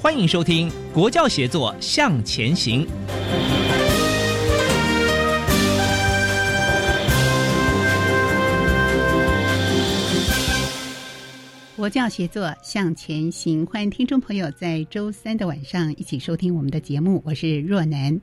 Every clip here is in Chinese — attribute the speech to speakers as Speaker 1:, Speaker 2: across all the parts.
Speaker 1: 欢迎收听《国教协作向前行》。
Speaker 2: 国教协作向前行，欢迎听众朋友在周三的晚上一起收听我们的节目。我是若楠。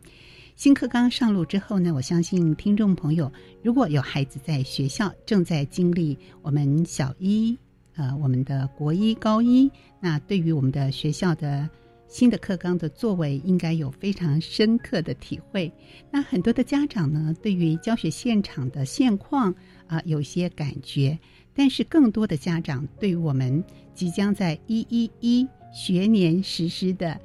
Speaker 2: 新课纲上路之后呢，我相信听众朋友如果有孩子在学校正在经历我们小一、呃我们的国一、高一，那对于我们的学校的新的课纲的作为，应该有非常深刻的体会。那很多的家长呢，对于教学现场的现况啊，有些感觉。但是，更多的家长对于我们即将在一一一学年实施的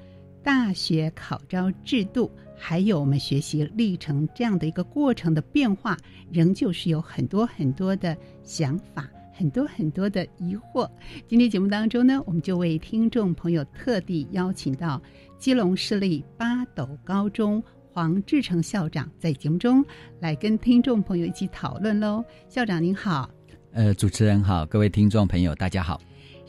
Speaker 2: 大学考招制度，还有我们学习历程这样的一个过程的变化，仍旧是有很多很多的想法，很多很多的疑惑。今天节目当中呢，我们就为听众朋友特地邀请到基隆市立八斗高中黄志成校长，在节目中来跟听众朋友一起讨论喽。校长您好。
Speaker 3: 呃，主持人好，各位听众朋友，大家好。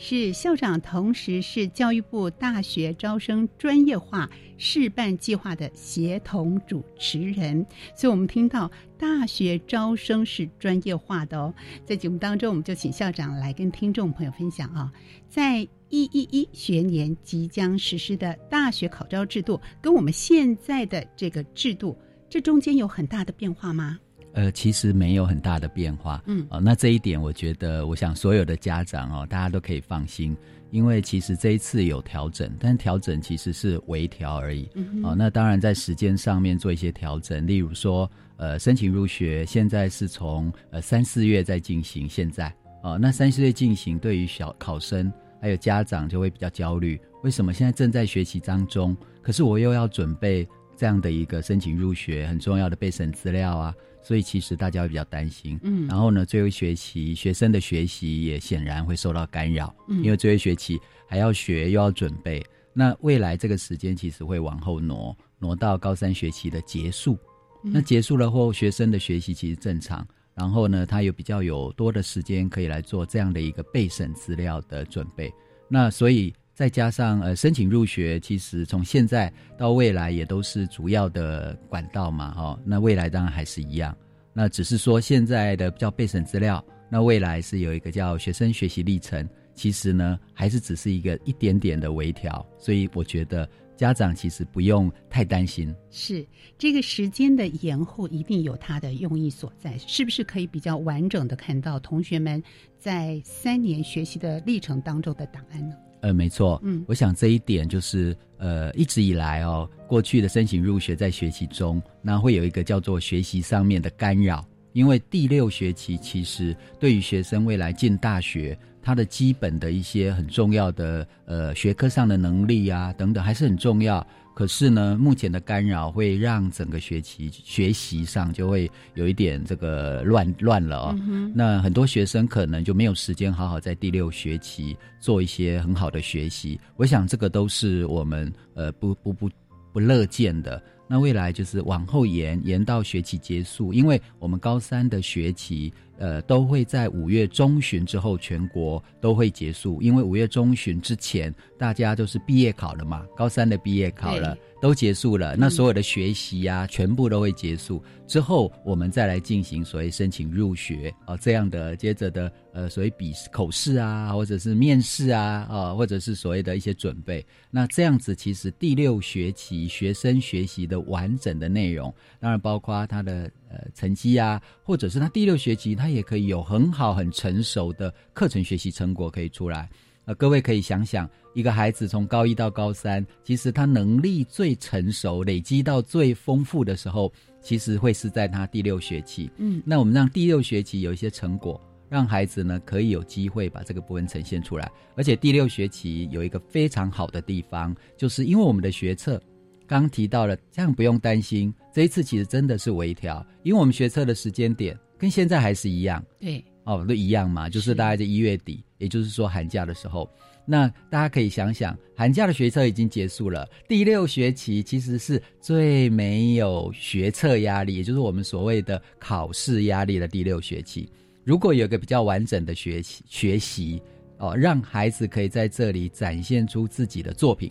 Speaker 2: 是校长，同时是教育部大学招生专业化示范计划的协同主持人，所以我们听到大学招生是专业化的哦。在节目当中，我们就请校长来跟听众朋友分享啊，在一一一学年即将实施的大学考招制度，跟我们现在的这个制度，这中间有很大的变化吗？
Speaker 3: 呃，其实没有很大的变化，
Speaker 2: 嗯，
Speaker 3: 哦，那这一点我觉得，我想所有的家长哦，大家都可以放心，因为其实这一次有调整，但调整其实是微调而已，哦，那当然在时间上面做一些调整，例如说，呃，申请入学现在是从呃三四月在进行，现在，哦，那三四月进行，对于小考生还有家长就会比较焦虑，为什么现在正在学习当中，可是我又要准备这样的一个申请入学很重要的备审资料啊？所以其实大家会比较担心，
Speaker 2: 嗯，
Speaker 3: 然后呢，最后一学期学生的学习也显然会受到干扰，
Speaker 2: 嗯，
Speaker 3: 因为最后一学期还要学又要准备，那未来这个时间其实会往后挪，挪到高三学期的结束，那结束了后，学生的学习其实正常，然后呢，他有比较有多的时间可以来做这样的一个备审资料的准备，那所以。再加上呃，申请入学，其实从现在到未来也都是主要的管道嘛，哈。那未来当然还是一样，那只是说现在的叫备审资料，那未来是有一个叫学生学习历程，其实呢还是只是一个一点点的微调，所以我觉得家长其实不用太担心。
Speaker 2: 是这个时间的延后一定有它的用意所在，是不是可以比较完整的看到同学们在三年学习的历程当中的档案呢？
Speaker 3: 呃，没错，
Speaker 2: 嗯，
Speaker 3: 我想这一点就是呃，一直以来哦，过去的申请入学在学期中，那会有一个叫做学习上面的干扰，因为第六学期其实对于学生未来进大学，他的基本的一些很重要的呃学科上的能力啊等等还是很重要。可是呢，目前的干扰会让整个学期学习上就会有一点这个乱乱了哦。那很多学生可能就没有时间好好在第六学期做一些很好的学习。我想这个都是我们呃不不不不乐见的。那未来就是往后延延到学期结束，因为我们高三的学期呃都会在五月中旬之后全国都会结束，因为五月中旬之前大家就是毕业考了嘛，高三的毕业考了。都结束了，那所有的学习呀，全部都会结束之后，我们再来进行所谓申请入学啊这样的接着的呃所谓笔口试啊，或者是面试啊啊，或者是所谓的一些准备。那这样子其实第六学期学生学习的完整的内容，当然包括他的呃成绩啊，或者是他第六学期他也可以有很好很成熟的课程学习成果可以出来。呃，各位可以想想，一个孩子从高一到高三，其实他能力最成熟、累积到最丰富的时候，其实会是在他第六学期。嗯，那我们让第六学期有一些成果，让孩子呢可以有机会把这个部分呈现出来。而且第六学期有一个非常好的地方，就是因为我们的学测刚提到了，这样不用担心。这一次其实真的是微调，因为我们学测的时间点跟现在还是一样。
Speaker 2: 对。
Speaker 3: 哦，都一样嘛，就是大概在一月底，也就是说寒假的时候。那大家可以想想，寒假的学测已经结束了，第六学期其实是最没有学测压力，也就是我们所谓的考试压力的第六学期。如果有一个比较完整的学习学习，哦，让孩子可以在这里展现出自己的作品，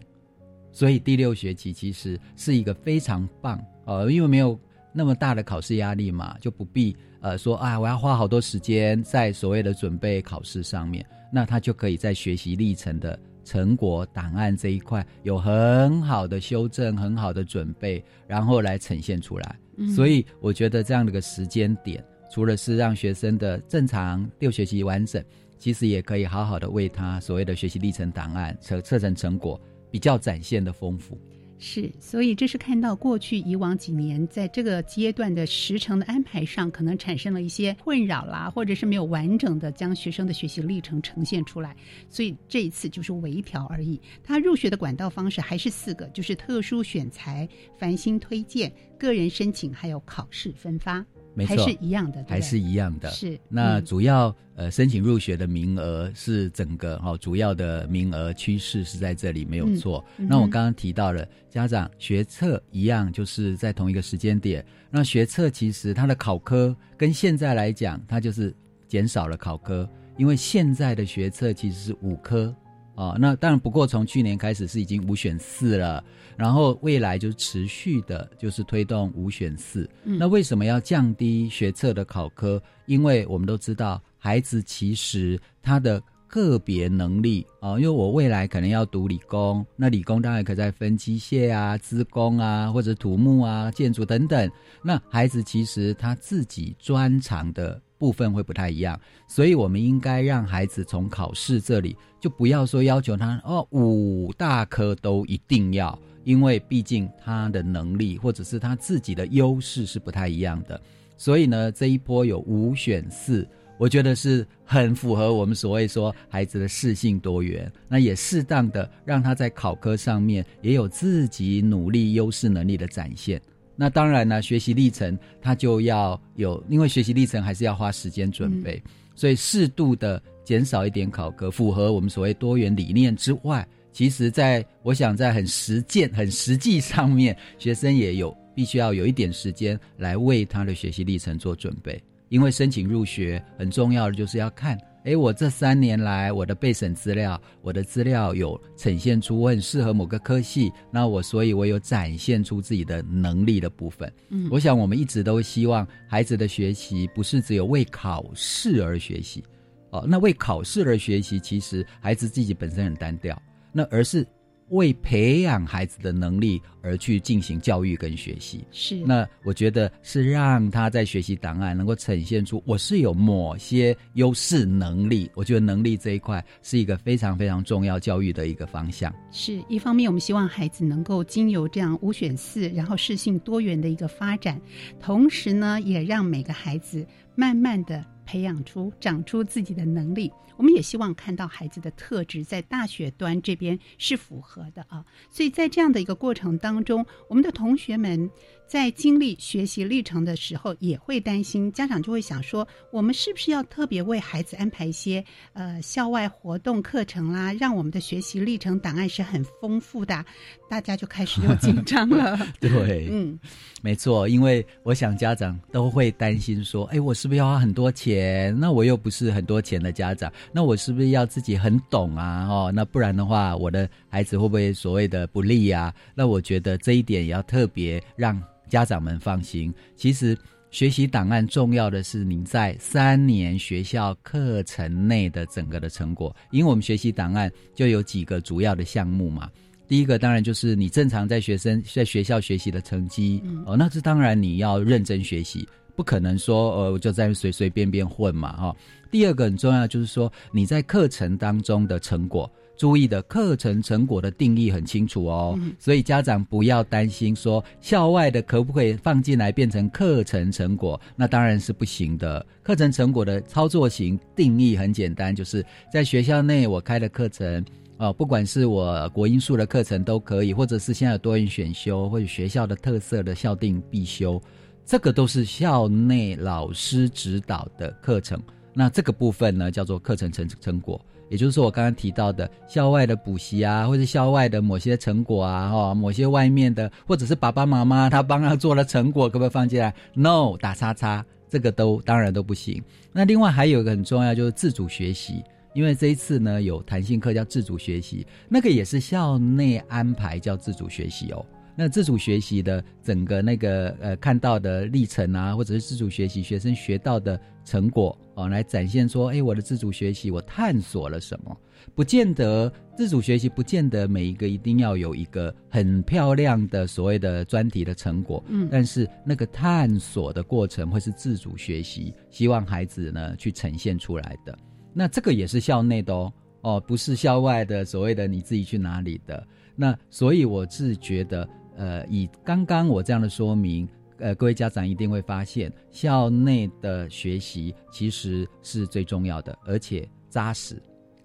Speaker 3: 所以第六学期其实是一个非常棒呃，因为没有那么大的考试压力嘛，就不必。呃，说啊，我要花好多时间在所谓的准备考试上面，那他就可以在学习历程的成果档案这一块有很好的修正、很好的准备，然后来呈现出来。所以我觉得这样的一个时间点，除了是让学生的正常六学期完整，其实也可以好好的为他所谓的学习历程档案、测测成成果比较展现的丰富。
Speaker 2: 是，所以这是看到过去以往几年在这个阶段的时程的安排上，可能产生了一些困扰啦，或者是没有完整的将学生的学习历程呈现出来，所以这一次就是微调而已。他入学的管道方式还是四个，就是特殊选材、繁星推荐、个人申请，还有考试分发。还是一样的，
Speaker 3: 还是一样的。
Speaker 2: 是
Speaker 3: 那主要呃申请入学的名额是整个哈主要的名额趋势是在这里没有错。那我刚刚提到了家长学测一样，就是在同一个时间点。那学测其实它的考科跟现在来讲，它就是减少了考科，因为现在的学测其实是五科。哦，那当然，不过从去年开始是已经五选四了，然后未来就持续的，就是推动五选四。那为什么要降低学测的考科？因为我们都知道，孩子其实他的个别能力啊，因为我未来可能要读理工，那理工当然可以再分机械啊、资工啊，或者土木啊、建筑等等。那孩子其实他自己专长的。部分会不太一样，所以我们应该让孩子从考试这里就不要说要求他哦五大科都一定要，因为毕竟他的能力或者是他自己的优势是不太一样的。所以呢，这一波有五选四，我觉得是很符合我们所谓说孩子的适性多元，那也适当的让他在考科上面也有自己努力优势能力的展现。那当然呢，学习历程他就要有，因为学习历程还是要花时间准备，所以适度的减少一点考科，符合我们所谓多元理念之外，其实在我想在很实践、很实际上面，学生也有必须要有一点时间来为他的学习历程做准备，因为申请入学很重要的就是要看。哎，我这三年来，我的备审资料，我的资料有呈现出我很适合某个科系，那我所以，我有展现出自己的能力的部分。嗯，我想我们一直都希望孩子的学习不是只有为考试而学习，哦，那为考试而学习，其实孩子自己本身很单调，那而是。为培养孩子的能力而去进行教育跟学习，
Speaker 2: 是
Speaker 3: 那我觉得是让他在学习档案能够呈现出我是有某些优势能力。我觉得能力这一块是一个非常非常重要教育的一个方向。
Speaker 2: 是一方面，我们希望孩子能够经由这样五选四，然后适性多元的一个发展，同时呢，也让每个孩子慢慢的培养出长出自己的能力。我们也希望看到孩子的特质在大学端这边是符合的啊。所以在这样的一个过程当中，我们的同学们。在经历学习历程的时候，也会担心，家长就会想说，我们是不是要特别为孩子安排一些呃校外活动课程啦，让我们的学习历程档案是很丰富的，大家就开始又紧张了。
Speaker 3: 对，嗯，没错，因为我想家长都会担心说，哎，我是不是要花很多钱？那我又不是很多钱的家长，那我是不是要自己很懂啊？哦，那不然的话，我的孩子会不会所谓的不利啊？那我觉得这一点也要特别让。家长们放心，其实学习档案重要的是您在三年学校课程内的整个的成果，因为我们学习档案就有几个主要的项目嘛。第一个当然就是你正常在学生在学校学习的成绩哦，那这当然你要认真学习，不可能说呃我就在随随便便混嘛哈。第二个很重要就是说你在课程当中的成果。注意的课程成果的定义很清楚哦，所以家长不要担心说校外的可不可以放进来变成课程成果，那当然是不行的。课程成果的操作型定义很简单，就是在学校内我开的课程哦，不管是我国音数的课程都可以，或者是现在有多元选修或者学校的特色的校定必修，这个都是校内老师指导的课程。那这个部分呢，叫做课程成成果。也就是说，我刚刚提到的校外的补习啊，或者校外的某些成果啊，哈，某些外面的，或者是爸爸妈妈他帮他做了成果，可不可以放进来？No，打叉叉，这个都当然都不行。那另外还有一个很重要，就是自主学习，因为这一次呢有弹性课叫自主学习，那个也是校内安排叫自主学习哦。那自主学习的整个那个呃看到的历程啊，或者是自主学习学生学到的成果哦，来展现说，哎，我的自主学习我探索了什么？不见得自主学习不见得每一个一定要有一个很漂亮的所谓的专题的成果，嗯，但是那个探索的过程会是自主学习，希望孩子呢去呈现出来的。那这个也是校内的哦，哦，不是校外的所谓的你自己去哪里的。那所以我是觉得。呃，以刚刚我这样的说明，呃，各位家长一定会发现，校内的学习其实是最重要的，而且扎实，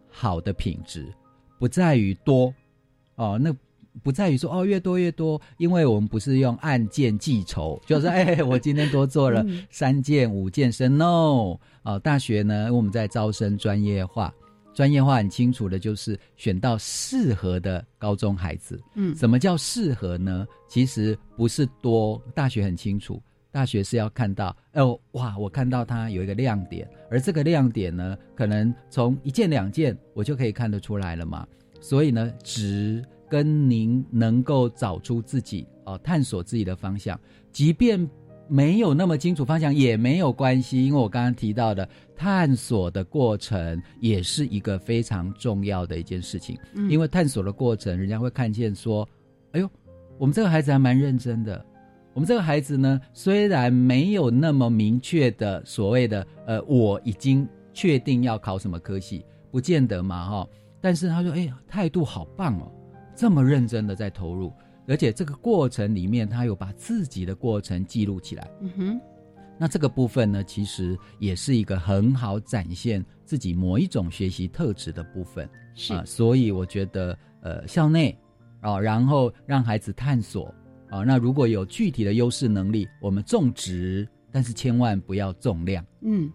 Speaker 3: 好的品质，不在于多，哦，那不在于说哦越多越多，因为我们不是用按件计酬，就是 哎，我今天多做了三件五件生 no，哦，大学呢，我们在招生专业化。专业化很清楚的，就是选到适合的高中孩子。嗯，什么叫适合呢？其实不是多，大学很清楚，大学是要看到，哦，哇，我看到它有一个亮点，而这个亮点呢，可能从一件两件我就可以看得出来了嘛。所以呢，值跟您能够找出自己哦，探索自己的方向，即便。没有那么清楚方向也没有关系，因为我刚刚提到的探索的过程也是一个非常重要的一件事情。嗯，因为探索的过程，人家会看见说：“哎呦，我们这个孩子还蛮认真的。我们这个孩子呢，虽然没有那么明确的所谓的呃，我已经确定要考什么科系，不见得嘛，哈。但是他说：，哎，态度好棒哦，这么认真的在投入。”而且这个过程里面，他有把自己的过程记录起来。嗯哼，那这个部分呢，其实也是一个很好展现自己某一种学习特质的部分。是啊，所以我觉得，呃，校内啊，然后让孩子探索啊，那如果有具体的优势能力，我们种植，但是千万不要重量。
Speaker 2: 嗯。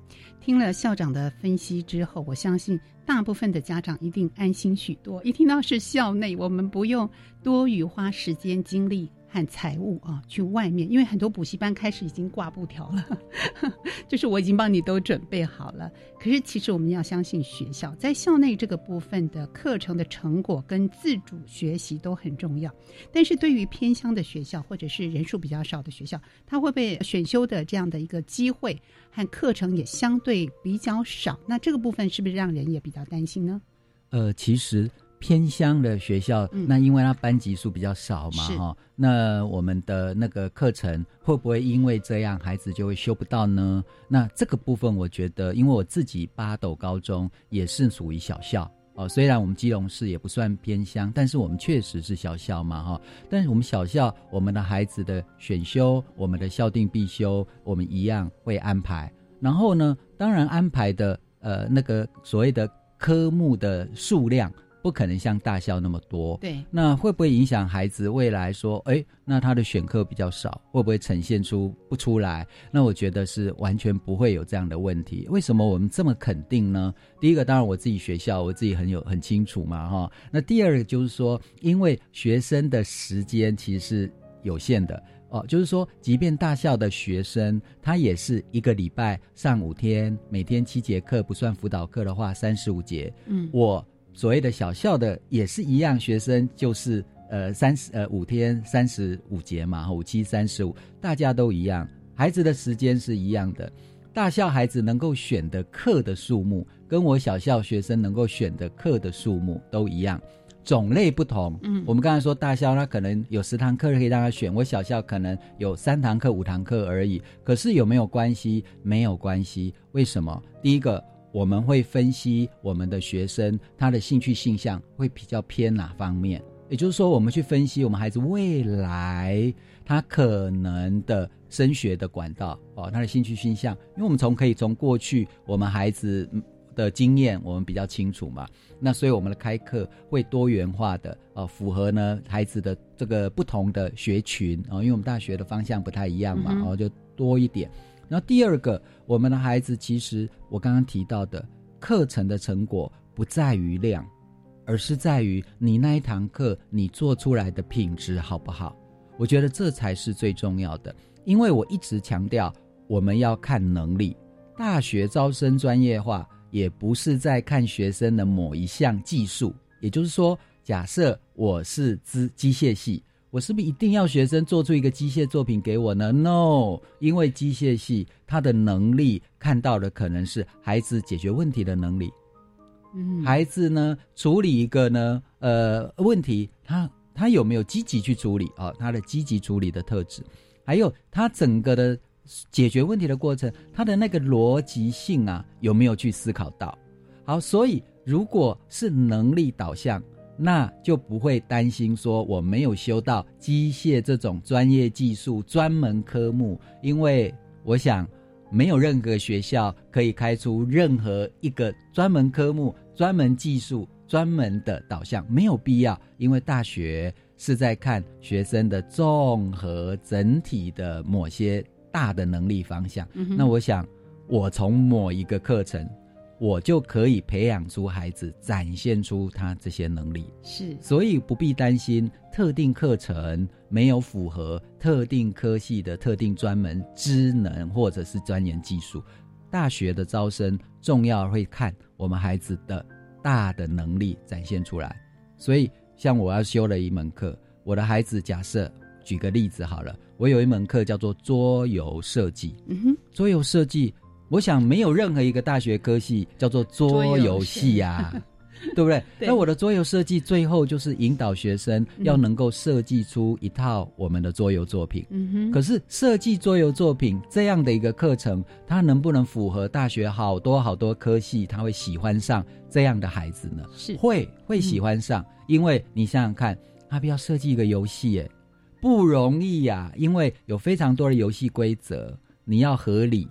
Speaker 2: 听了校长的分析之后，我相信大部分的家长一定安心许多。一听到是校内，我们不用多余花时间精力。和财务啊，去外面，因为很多补习班开始已经挂布条了，就是我已经帮你都准备好了。可是其实我们要相信学校在校内这个部分的课程的成果跟自主学习都很重要。但是对于偏乡的学校或者是人数比较少的学校，它会被选修的这样的一个机会和课程也相对比较少。那这个部分是不是让人也比较担心呢？
Speaker 3: 呃，其实。偏乡的学校，那因为他班级数比较少嘛，哈，那我们的那个课程会不会因为这样孩子就会修不到呢？那这个部分，我觉得，因为我自己八斗高中也是属于小校哦，虽然我们基隆市也不算偏乡，但是我们确实是小校嘛，哈，但是我们小校，我们的孩子的选修，我们的校定必修，我们一样会安排。然后呢，当然安排的呃那个所谓的。科目的数量。不可能像大校那么多，
Speaker 2: 对，
Speaker 3: 那会不会影响孩子未来说，哎，那他的选课比较少，会不会呈现出不出来？那我觉得是完全不会有这样的问题。为什么我们这么肯定呢？第一个，当然我自己学校我自己很有很清楚嘛，哈。那第二个就是说，因为学生的时间其实是有限的哦，就是说，即便大校的学生，他也是一个礼拜上五天，每天七节课，不算辅导课的话，三十五节。嗯，我。所谓的小校的也是一样，学生就是呃三十呃五天三十五节嘛，五七三十五，大家都一样，孩子的时间是一样的。大校孩子能够选的课的数目，跟我小校学生能够选的课的数目都一样，种类不同。嗯，我们刚才说大校他可能有十堂课可以让他选，我小校可能有三堂课五堂课而已。可是有没有关系？没有关系。为什么？第一个。我们会分析我们的学生他的兴趣性向会比较偏哪方面，也就是说，我们去分析我们孩子未来他可能的升学的管道哦，他的兴趣性向，因为我们从可以从过去我们孩子的经验，我们比较清楚嘛。那所以我们的开课会多元化的哦，符合呢孩子的这个不同的学群啊，因为我们大学的方向不太一样嘛，然后就多一点。然后第二个，我们的孩子其实我刚刚提到的课程的成果不在于量，而是在于你那一堂课你做出来的品质好不好？我觉得这才是最重要的。因为我一直强调，我们要看能力。大学招生专业化，也不是在看学生的某一项技术。也就是说，假设我是资机械系。我是不是一定要学生做出一个机械作品给我呢？No，因为机械系他的能力看到的可能是孩子解决问题的能力，嗯，孩子呢处理一个呢呃问题，他他有没有积极去处理啊？他的积极处理的特质，还有他整个的解决问题的过程，他的那个逻辑性啊有没有去思考到？好，所以如果是能力导向。那就不会担心说我没有修到机械这种专业技术专门科目，因为我想没有任何学校可以开出任何一个专门科目、专门技术、专门的导向，没有必要，因为大学是在看学生的综合整体的某些大的能力方向。那我想，我从某一个课程。我就可以培养出孩子，展现出他这些能力，
Speaker 2: 是，
Speaker 3: 所以不必担心特定课程没有符合特定科系的特定专门知能或者是钻研技术。大学的招生重要会看我们孩子的大的能力展现出来。所以，像我要修了一门课，我的孩子假设举个例子好了，我有一门课叫做桌游设计，嗯哼，桌游设计。我想没有任何一个大学科系叫做桌游系呀，对不对？那我的桌游设计最后就是引导学生要能够设计出一套我们的桌游作品。嗯哼。可是设计桌游作品这样的一个课程，它能不能符合大学好多好多科系他会喜欢上这样的孩子呢？
Speaker 2: 是
Speaker 3: 会会喜欢上，因为你想想看，他不要设计一个游戏，哎，不容易呀，因为有非常多的游戏规则，你要合理。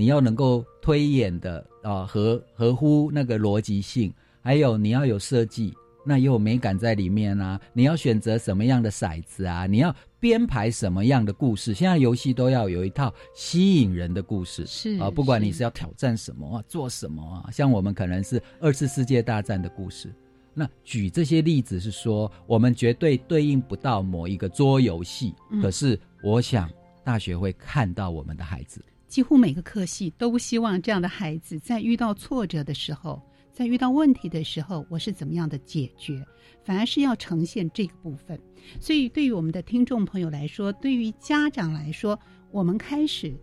Speaker 3: 你要能够推演的啊，合合乎那个逻辑性，还有你要有设计，那也有美感在里面啊。你要选择什么样的骰子啊？你要编排什么样的故事？现在游戏都要有一套吸引人的故事，
Speaker 2: 是
Speaker 3: 啊，不管你是要挑战什么啊，做什么啊，像我们可能是二次世界大战的故事。那举这些例子是说，我们绝对对应不到某一个桌游戏，可是我想大学会看到我们的孩子。
Speaker 2: 几乎每个科系都希望这样的孩子在遇到挫折的时候，在遇到问题的时候，我是怎么样的解决？反而是要呈现这个部分。所以，对于我们的听众朋友来说，对于家长来说，我们开始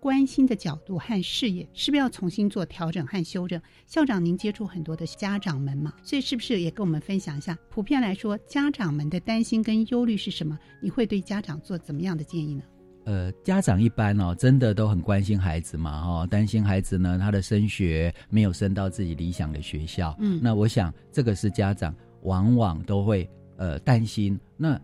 Speaker 2: 关心的角度和视野，是不是要重新做调整和修正？校长，您接触很多的家长们嘛，所以是不是也跟我们分享一下？普遍来说，家长们的担心跟忧虑是什么？你会对家长做怎么样的建议呢？
Speaker 3: 呃，家长一般哦，真的都很关心孩子嘛，哈，担心孩子呢，他的升学没有升到自己理想的学校。嗯，那我想这个是家长往往都会呃担心。那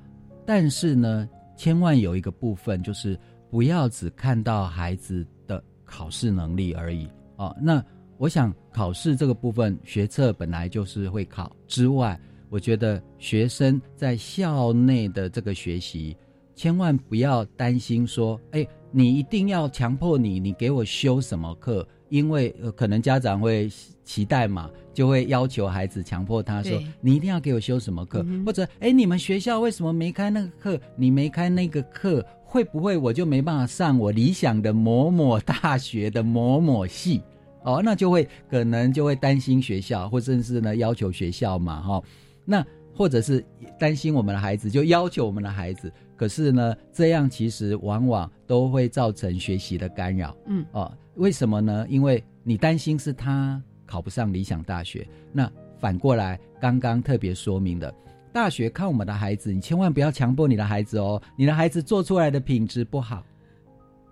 Speaker 3: 但是呢，千万有一个部分就是不要只看到孩子的考试能力而已哦。那我想考试这个部分，学测本来就是会考之外，我觉得学生在校内的这个学习，千万不要担心说，哎，你一定要强迫你，你给我修什么课？因为呃，可能家长会期待嘛，就会要求孩子强迫他说，你一定要给我修什么课，或者哎，你们学校为什么没开那个课？你没开那个课，会不会我就没办法上我理想的某某大学的某某系？哦，那就会可能就会担心学校，或甚至呢要求学校嘛，哈，那或者是担心我们的孩子，就要求我们的孩子。可是呢，这样其实往往都会造成学习的干扰。嗯，哦，为什么呢？因为你担心是他考不上理想大学，那反过来刚刚特别说明的，大学看我们的孩子，你千万不要强迫你的孩子哦，你的孩子做出来的品质不好。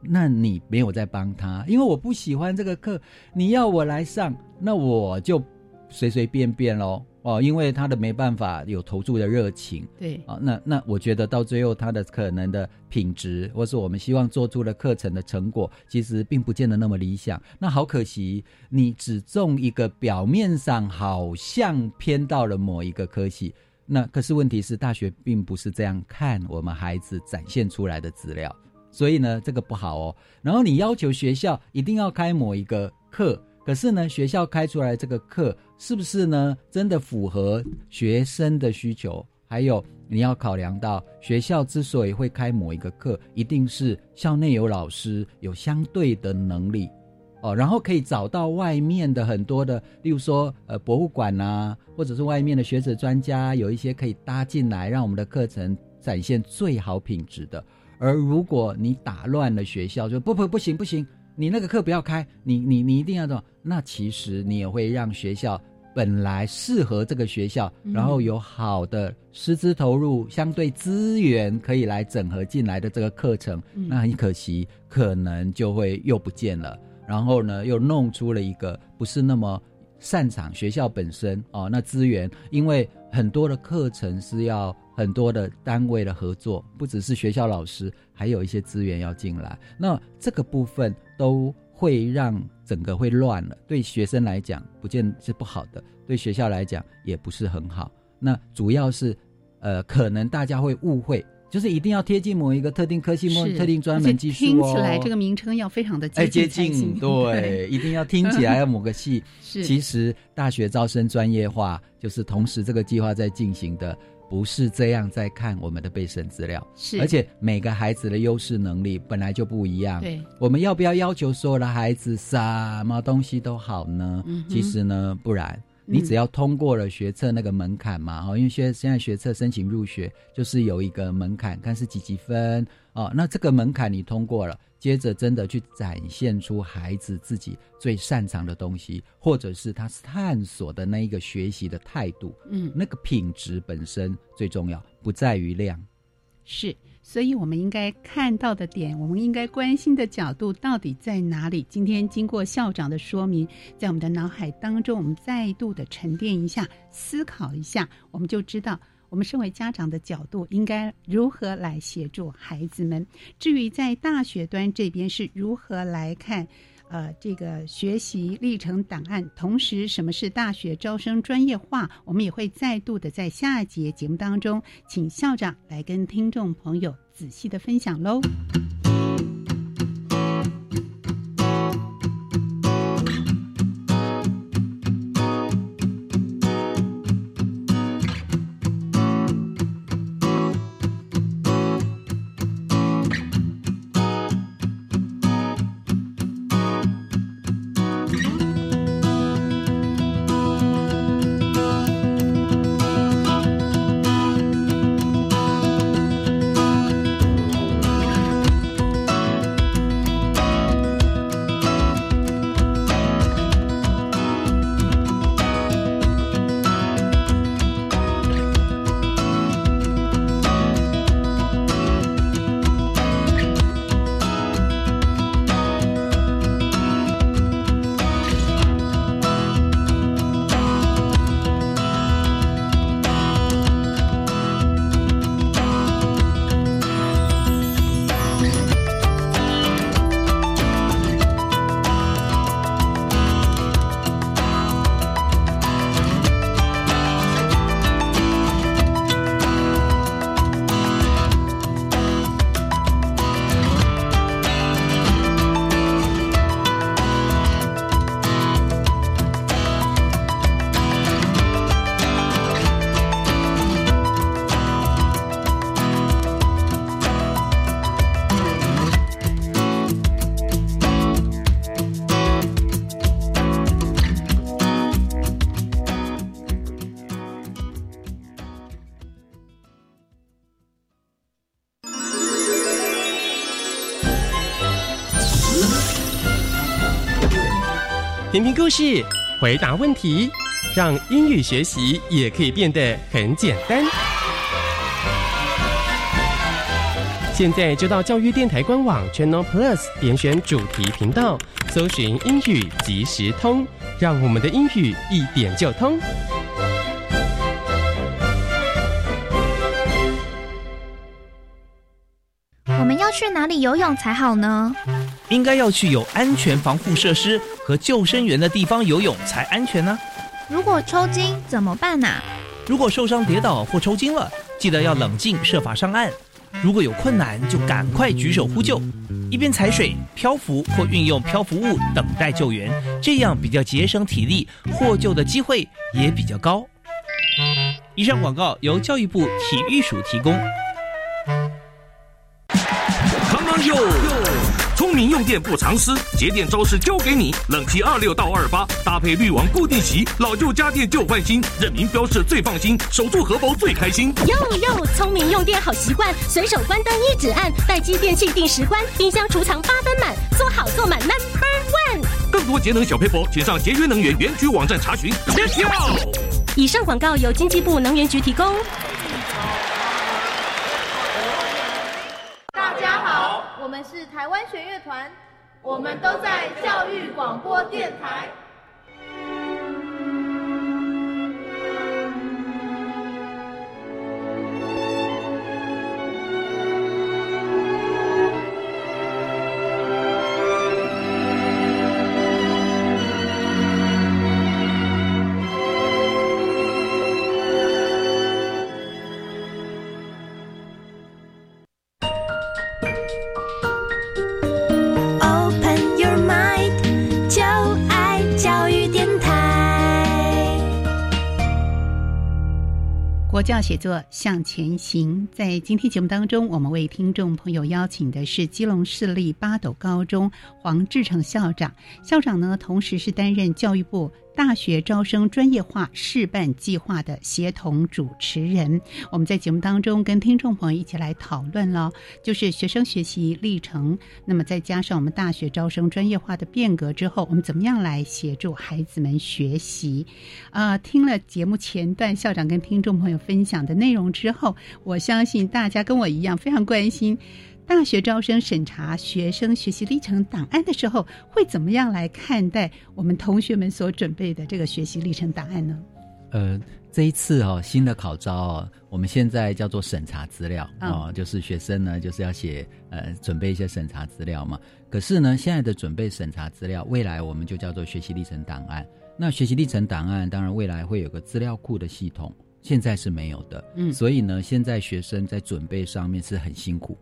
Speaker 3: 那你没有在帮他，因为我不喜欢这个课，你要我来上，那我就随随便便喽哦，因为他的没办法有投注的热情，
Speaker 2: 对
Speaker 3: 啊，那那我觉得到最后他的可能的品质，或是我们希望做出的课程的成果，其实并不见得那么理想。那好可惜，你只中一个表面上好像偏到了某一个科系，那可是问题是大学并不是这样看我们孩子展现出来的资料。所以呢，这个不好哦。然后你要求学校一定要开某一个课，可是呢，学校开出来这个课是不是呢，真的符合学生的需求？还有你要考量到学校之所以会开某一个课，一定是校内有老师有相对的能力哦，然后可以找到外面的很多的，例如说呃博物馆啊，或者是外面的学者专家，有一些可以搭进来，让我们的课程展现最好品质的。而如果你打乱了学校，就不不不行不行，你那个课不要开，你你你一定要做？那其实你也会让学校本来适合这个学校，然后有好的师资投入，相对资源可以来整合进来的这个课程，那很可惜，可能就会又不见了。然后呢，又弄出了一个不是那么擅长学校本身哦，那资源因为很多的课程是要。很多的单位的合作，不只是学校老师，还有一些资源要进来。那这个部分都会让整个会乱了。对学生来讲，不见是不好的；对学校来讲，也不是很好。那主要是，呃，可能大家会误会，就是一定要贴近某一个特定科系、某特定专门技术哦。
Speaker 2: 听起来这个名称要非常的接
Speaker 3: 近，对，一定要听起来要某个系。
Speaker 2: 是，
Speaker 3: 其实大学招生专业化，就是同时这个计划在进行的。不是这样在看我们的备审资料，
Speaker 2: 是，
Speaker 3: 而且每个孩子的优势能力本来就不一样。
Speaker 2: 对，
Speaker 3: 我们要不要要求所有的孩子什么东西都好呢？其实呢，不然，你只要通过了学测那个门槛嘛，哦，因为现现在学测申请入学就是有一个门槛，看是几几分哦，那这个门槛你通过了。接着，真的去展现出孩子自己最擅长的东西，或者是他探索的那一个学习的态度，嗯，那个品质本身最重要，不在于量。
Speaker 2: 是，所以我们应该看到的点，我们应该关心的角度到底在哪里？今天经过校长的说明，在我们的脑海当中，我们再度的沉淀一下，思考一下，我们就知道。我们身为家长的角度，应该如何来协助孩子们？至于在大学端这边是如何来看，呃，这个学习历程档案，同时什么是大学招生专业化，我们也会再度的在下一节节目当中，请校长来跟听众朋友仔细的分享喽。
Speaker 4: 故事，回答问题，让英语学习也可以变得很简单。现在就到教育电台官网 Channel Plus 点选主题频道，搜寻英语即时通，让我们的英语一点就通。
Speaker 5: 我们要去哪里游泳才好呢？
Speaker 1: 应该要去有安全防护设施和救生员的地方游泳才安全呢。
Speaker 5: 如果抽筋怎么办呢？
Speaker 1: 如果受伤跌倒或抽筋了，记得要冷静，设法上岸。如果有困难，就赶快举手呼救，一边踩水、漂浮或运用漂浮物等待救援，这样比较节省体力，获救的机会也比较高。以上广告由教育部体育署提供。
Speaker 6: 明用电不藏私，节电招式交给你。冷气二六到二八，搭配滤网固定洗，老旧家电旧换新，任明标示最放心，守住荷包最开心。
Speaker 7: 哟哟，聪明用电好习惯，随手关灯一指按，待机电器定时关，冰箱储藏八分满，做好做满 Number One。
Speaker 6: 更多节能小配博，请上节约能源园区网站查询。Let's go！
Speaker 7: 以上广告由经济部能源局提供。
Speaker 8: 我们是台湾弦乐团，我们都在教育广播电台。
Speaker 2: 教写作向前行，在今天节目当中，我们为听众朋友邀请的是基隆市立八斗高中黄志成校长。校长呢，同时是担任教育部大学招生专业化示范计划的协同主持人。我们在节目当中跟听众朋友一起来讨论了，就是学生学习历程。那么再加上我们大学招生专业化的变革之后，我们怎么样来协助孩子们学习？啊，听了节目前段校长跟听众朋友。分享的内容之后，我相信大家跟我一样非常关心，大学招生审查学生学习历程档案的时候，会怎么样来看待我们同学们所准备的这个学习历程档案呢？
Speaker 3: 呃，这一次哦，新的考招哦，我们现在叫做审查资料哦，就是学生呢就是要写呃准备一些审查资料嘛。可是呢，现在的准备审查资料，未来我们就叫做学习历程档案。那学习历程档案，当然未来会有个资料库的系统。现在是没有的，嗯，所以呢，现在学生在准备上面是很辛苦，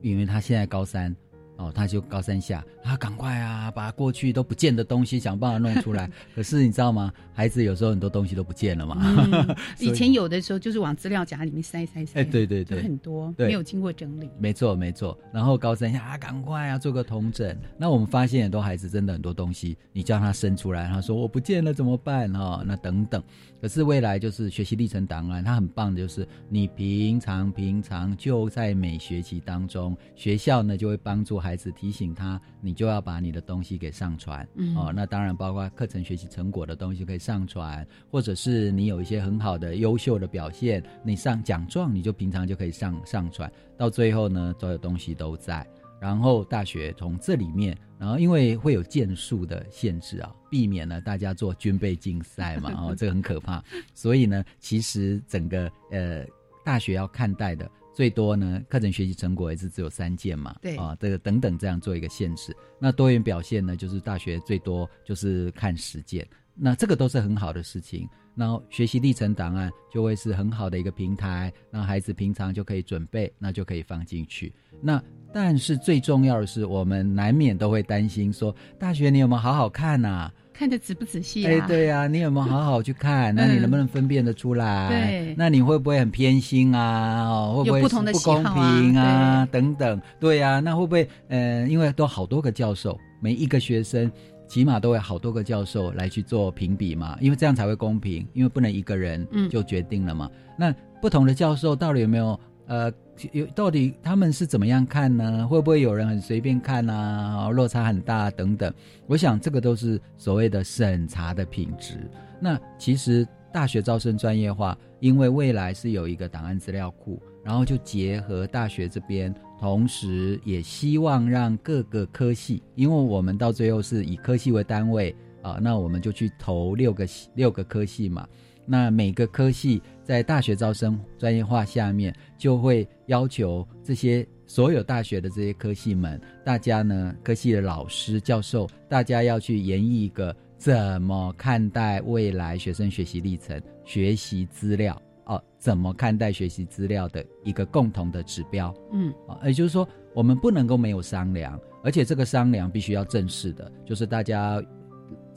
Speaker 3: 因为他现在高三。哦，他就高三下，啊赶快啊，把过去都不见的东西想办法弄出来。可是你知道吗？孩子有时候很多东西都不见了嘛。
Speaker 2: 以前有的时候就是往资料夹里面塞塞塞。
Speaker 3: 哎，对对对，
Speaker 2: 很多没有经过整理。
Speaker 3: 没错没错。然后高三下啊，赶快啊，做个同整。那我们发现很多孩子真的很多东西，你叫他生出来，他说我不见了怎么办？哈，那等等。可是未来就是学习历程档案，它很棒的就是你平常平常就在每学期当中，学校呢就会帮助孩子提醒他，你就要把你的东西给上传。哦，那当然包括课程学习成果的东西可以上传，或者是你有一些很好的优秀的表现，你上奖状你就平常就可以上上传，到最后呢所有东西都在。然后大学从这里面，然后因为会有件数的限制啊，避免了大家做军备竞赛嘛，哦，这个很可怕。所以呢，其实整个呃大学要看待的最多呢，课程学习成果也是只有三件嘛，
Speaker 2: 对
Speaker 3: 啊，这个等等这样做一个限制。那多元表现呢，就是大学最多就是看实践，那这个都是很好的事情。然后学习历程档案就会是很好的一个平台，让孩子平常就可以准备，那就可以放进去。那但是最重要的是，我们难免都会担心说，大学你有没有好好看呐？
Speaker 2: 看的仔不仔细
Speaker 3: 啊？哎，对呀，你有没有好好去看？那你能不能分辨得出来？
Speaker 2: 对，
Speaker 3: 那你会不会很偏心啊？哦，会不会不公平啊？等等，对呀，那会不会？呃，因为都好多个教授，每一个学生。起码都会好多个教授来去做评比嘛，因为这样才会公平，因为不能一个人就决定了嘛。那不同的教授到底有没有呃有到底他们是怎么样看呢？会不会有人很随便看啊？落差很大等等。我想这个都是所谓的审查的品质。那其实大学招生专业化，因为未来是有一个档案资料库，然后就结合大学这边，同时也希望让各个科系，因为我们到最后是以科系为单位啊，那我们就去投六个六个科系嘛。那每个科系在大学招生专业化下面，就会要求这些所有大学的这些科系们，大家呢科系的老师教授，大家要去研议一个怎么看待未来学生学习历程、学习资料哦，怎么看待学习资料的一个共同的指标。
Speaker 2: 嗯，
Speaker 3: 啊，也就是说，我们不能够没有商量，而且这个商量必须要正式的，就是大家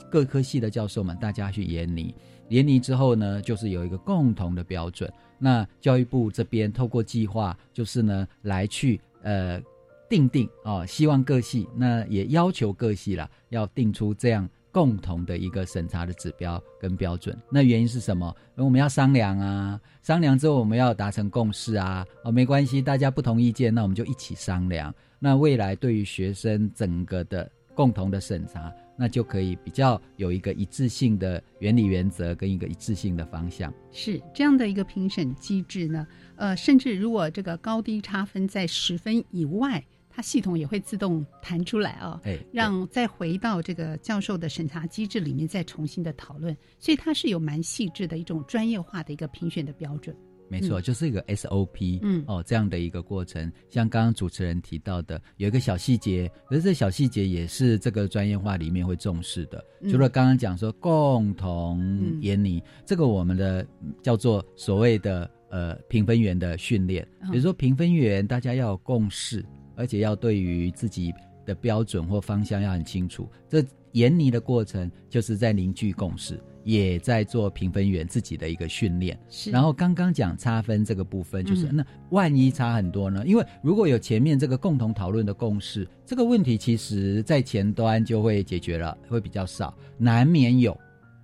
Speaker 3: 各科系的教授们，大家去研拟。联拟之后呢，就是有一个共同的标准。那教育部这边透过计划，就是呢来去呃定定啊，希望各系那也要求各系啦，要定出这样共同的一个审查的指标跟标准。那原因是什么？因为我们要商量啊，商量之后我们要达成共识啊。哦，没关系，大家不同意见，那我们就一起商量。那未来对于学生整个的共同的审查。那就可以比较有一个一致性的原理原则跟一个一致性的方向。
Speaker 2: 是这样的一个评审机制呢？呃，甚至如果这个高低差分在十分以外，它系统也会自动弹出来啊，
Speaker 3: 哎，
Speaker 2: 让再回到这个教授的审查机制里面再重新的讨论。所以它是有蛮细致的一种专业化的一个评选的标准。
Speaker 3: 没错，就是一个 SOP，
Speaker 2: 嗯，
Speaker 3: 哦，这样的一个过程。像刚刚主持人提到的，有一个小细节，可是这小细节也是这个专业化里面会重视的。除了刚刚讲说共同研拟，这个我们的叫做所谓的呃评分员的训练，比如说评分员大家要有共识，而且要对于自己的标准或方向要很清楚。这研拟的过程就是在凝聚共识。也在做评分员自己的一个训练，是然后刚刚讲差分这个部分，就是那万一差很多呢？因为如果有前面这个共同讨论的共识，这个问题其实在前端就会解决了，会比较少，难免有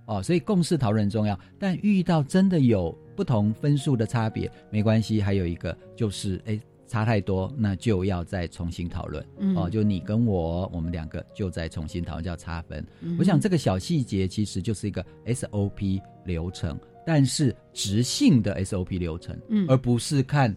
Speaker 3: 哦。所以共识讨论很重要，但遇到真的有不同分数的差别，没关系。还有一个就是，哎。差太多，那就要再重新讨论哦。就你跟我，我们两个就再重新讨论，叫差分。我想这个小细节其实就是一个 SOP 流程，但是直性的 SOP 流程，而不是看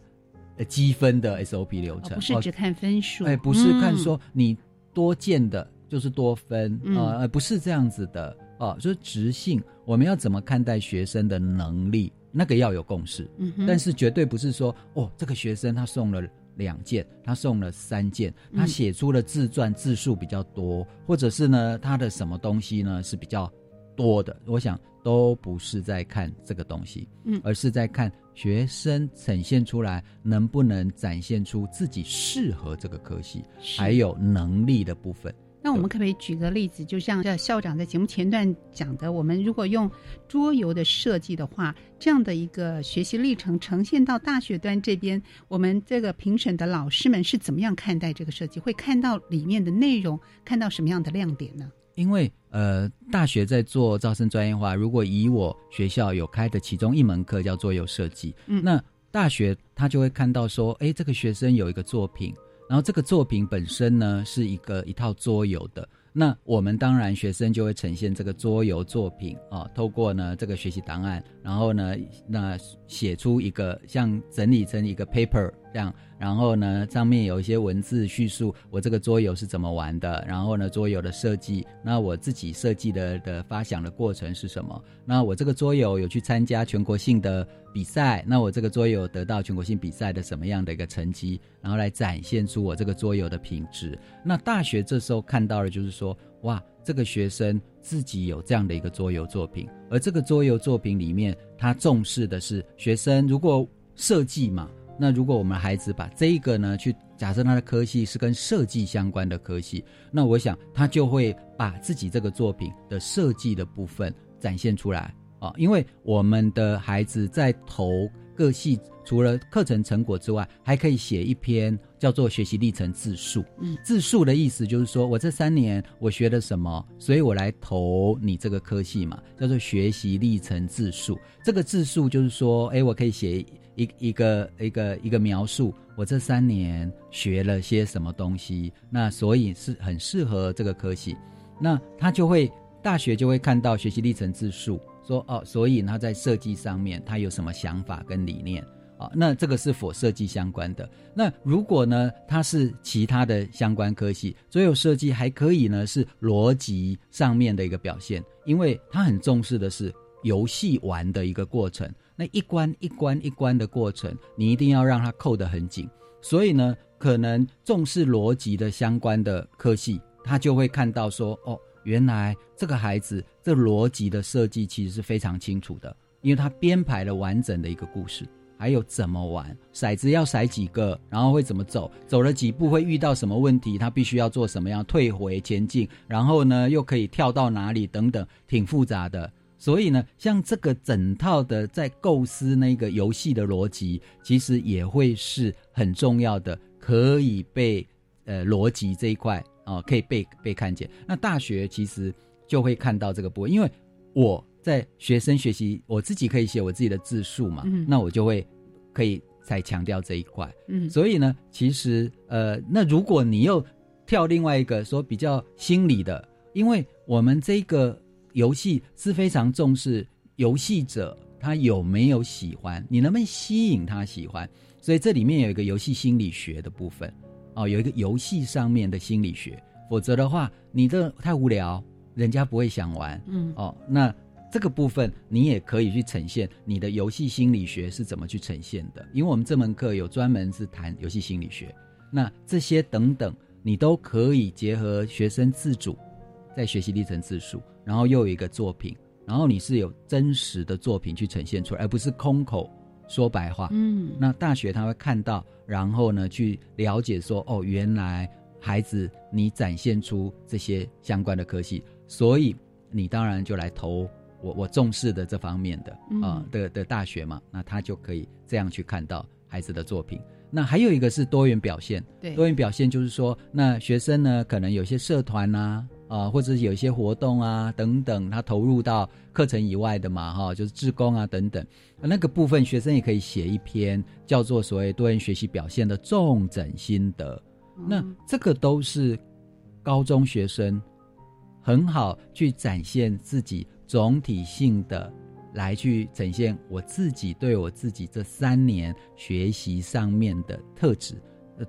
Speaker 3: 积分的 SOP 流程，
Speaker 2: 不是只看分数，
Speaker 3: 哎，不是看说你多见的就是多分啊，不是这样子的哦。就是直性，我们要怎么看待学生的能力？那个要有共识，但是绝对不是说哦，这个学生他送了两件，他送了三件，他写出了自传字数比较多，或者是呢他的什么东西呢是比较多的，我想都不是在看这个东西，
Speaker 2: 嗯，
Speaker 3: 而是在看学生呈现出来能不能展现出自己适合这个科系，还有能力的部分。
Speaker 2: 那我们可不可以举个例子？就像这校长在节目前段讲的，我们如果用桌游的设计的话，这样的一个学习历程呈现到大学端这边，我们这个评审的老师们是怎么样看待这个设计？会看到里面的内容，看到什么样的亮点呢？
Speaker 3: 因为呃，大学在做招生专业化，如果以我学校有开的其中一门课叫桌游设计，
Speaker 2: 嗯，
Speaker 3: 那大学他就会看到说，哎，这个学生有一个作品。然后这个作品本身呢是一个一套桌游的，那我们当然学生就会呈现这个桌游作品啊，透过呢这个学习档案，然后呢那写出一个像整理成一个 paper 这样。然后呢，上面有一些文字叙述我这个桌游是怎么玩的。然后呢，桌游的设计，那我自己设计的的发想的过程是什么？那我这个桌游有去参加全国性的比赛，那我这个桌游得到全国性比赛的什么样的一个成绩？然后来展现出我这个桌游的品质。那大学这时候看到的就是说，哇，这个学生自己有这样的一个桌游作品，而这个桌游作品里面，他重视的是学生如果设计嘛。那如果我们孩子把这一个呢，去假设他的科系是跟设计相关的科系，那我想他就会把自己这个作品的设计的部分展现出来啊，因为我们的孩子在投各系，除了课程成果之外，还可以写一篇叫做学习历程自述。
Speaker 2: 嗯，
Speaker 3: 自述的意思就是说我这三年我学了什么，所以我来投你这个科系嘛，叫做学习历程自述。这个自述就是说，哎，我可以写。一一个一个一个描述，我这三年学了些什么东西，那所以是很适合这个科系，那他就会大学就会看到学习历程自述，说哦，所以他在设计上面他有什么想法跟理念。啊，那这个是否设计相关的？那如果呢，它是其他的相关科系，所有设计还可以呢，是逻辑上面的一个表现，因为他很重视的是游戏玩的一个过程，那一关一关一关的过程，你一定要让它扣得很紧。所以呢，可能重视逻辑的相关的科系，他就会看到说，哦，原来这个孩子这逻辑的设计其实是非常清楚的，因为他编排了完整的一个故事。还有怎么玩骰子要骰几个，然后会怎么走，走了几步会遇到什么问题，他必须要做什么样退回前进，然后呢又可以跳到哪里等等，挺复杂的。所以呢，像这个整套的在构思那个游戏的逻辑，其实也会是很重要的，可以被呃逻辑这一块啊可以被被看见。那大学其实就会看到这个部分，因为我。在学生学习，我自己可以写我自己的字数嘛？嗯，那我就会可以再强调这一块。嗯，所以呢，其实呃，那如果你又跳另外一个说比较心理的，因为我们这个游戏是非常重视游戏者他有没有喜欢，你能不能吸引他喜欢？所以这里面有一个游戏心理学的部分哦，有一个游戏上面的心理学，否则的话，你这太无聊，人家不会想玩。嗯，哦，那。这个部分你也可以去呈现你的游戏心理学是怎么去呈现的，因为我们这门课有专门是谈游戏心理学，那这些等等你都可以结合学生自主在学习历程自述，然后又有一个作品，然后你是有真实的作品去呈现出来，而不是空口说白话。嗯，那大学他会看到，然后呢去了解说，哦，原来孩子你展现出这些相关的科系，所以你当然就来投。我我重视的这方面的啊的的大学嘛，那他就可以这样去看到孩子的作品。那还有一个是多元表现，
Speaker 2: 对，
Speaker 3: 多元表现就是说，那学生呢可能有些社团呐啊，或者是有一些活动啊等等，他投入到课程以外的嘛哈，就是志工啊等等，那个部分学生也可以写一篇叫做所谓多元学习表现的重整心得。那这个都是高中学生很好去展现自己。总体性的来去呈现我自己对我自己这三年学习上面的特质，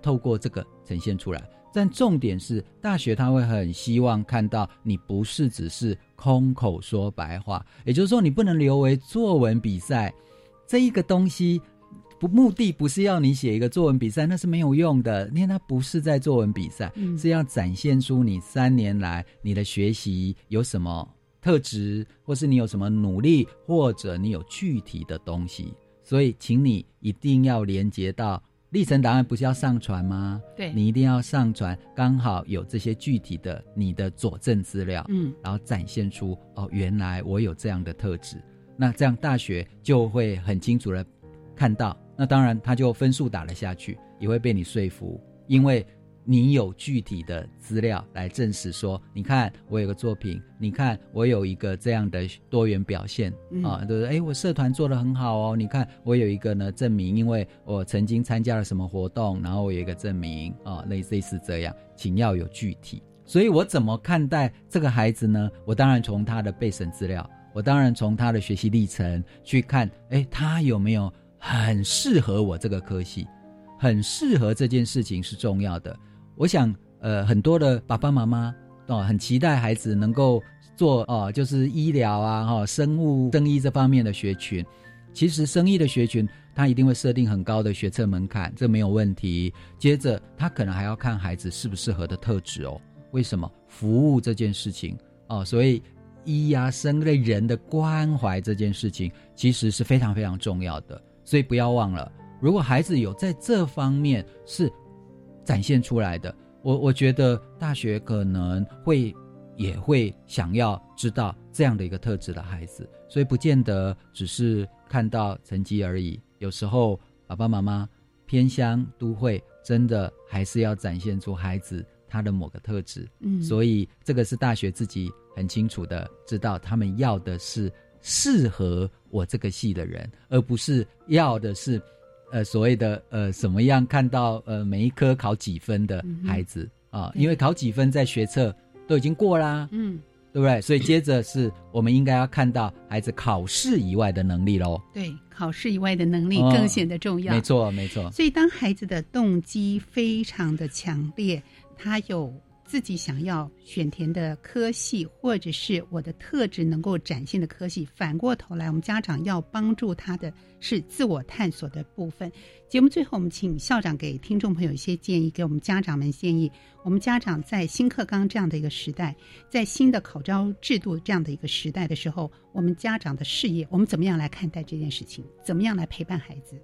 Speaker 3: 透过这个呈现出来。但重点是，大学他会很希望看到你不是只是空口说白话，也就是说，你不能留为作文比赛这一个东西。不，目的不是要你写一个作文比赛，那是没有用的，因为它不是在作文比赛，是要展现出你三年来你的学习有什么。特质，或是你有什么努力，或者你有具体的东西，所以请你一定要连接到历程档案，不是要上传吗？
Speaker 2: 对，
Speaker 3: 你一定要上传，刚好有这些具体的你的佐证资料，
Speaker 2: 嗯，
Speaker 3: 然后展现出哦，原来我有这样的特质，那这样大学就会很清楚的看到，那当然他就分数打了下去，也会被你说服，因为。你有具体的资料来证实说，你看我有个作品，你看我有一个这样的多元表现啊，对不对？哎，我社团做的很好哦，你看我有一个呢证明，因为我曾经参加了什么活动，然后我有一个证明啊，类类似这样，请要有具体。所以我怎么看待这个孩子呢？我当然从他的备审资料，我当然从他的学习历程去看，哎，他有没有很适合我这个科系，很适合这件事情是重要的。我想，呃，很多的爸爸妈妈哦，很期待孩子能够做哦，就是医疗啊、哈生物、生医这方面的学群。其实，生医的学群，他一定会设定很高的学测门槛，这没有问题。接着，他可能还要看孩子适不适合的特质哦。为什么？服务这件事情哦，所以医啊、生类人的关怀这件事情，其实是非常非常重要的。所以，不要忘了，如果孩子有在这方面是。展现出来的，我我觉得大学可能会也会想要知道这样的一个特质的孩子，所以不见得只是看到成绩而已。有时候爸爸妈妈偏乡都会真的还是要展现出孩子他的某个特质。嗯，所以这个是大学自己很清楚的知道，他们要的是适合我这个系的人，而不是要的是呃所谓的呃什么样看到呃每一科考几分的孩子啊，因为考几分在学测都已经过啦，
Speaker 2: 嗯，
Speaker 3: 对不对？所以接着是我们应该要看到孩子考试以外的能力喽。
Speaker 2: 对，考试以外的能力更显得重要。
Speaker 3: 没错，没错。
Speaker 2: 所以当孩子的动机非常的强烈，他有。自己想要选填的科系，或者是我的特质能够展现的科系，反过头来，我们家长要帮助他的是自我探索的部分。节目最后，我们请校长给听众朋友一些建议，给我们家长们建议。我们家长在新课纲这样的一个时代，在新的考招制度这样的一个时代的时候，我们家长的事业，我们怎么样来看待这件事情？怎么样来陪伴孩子？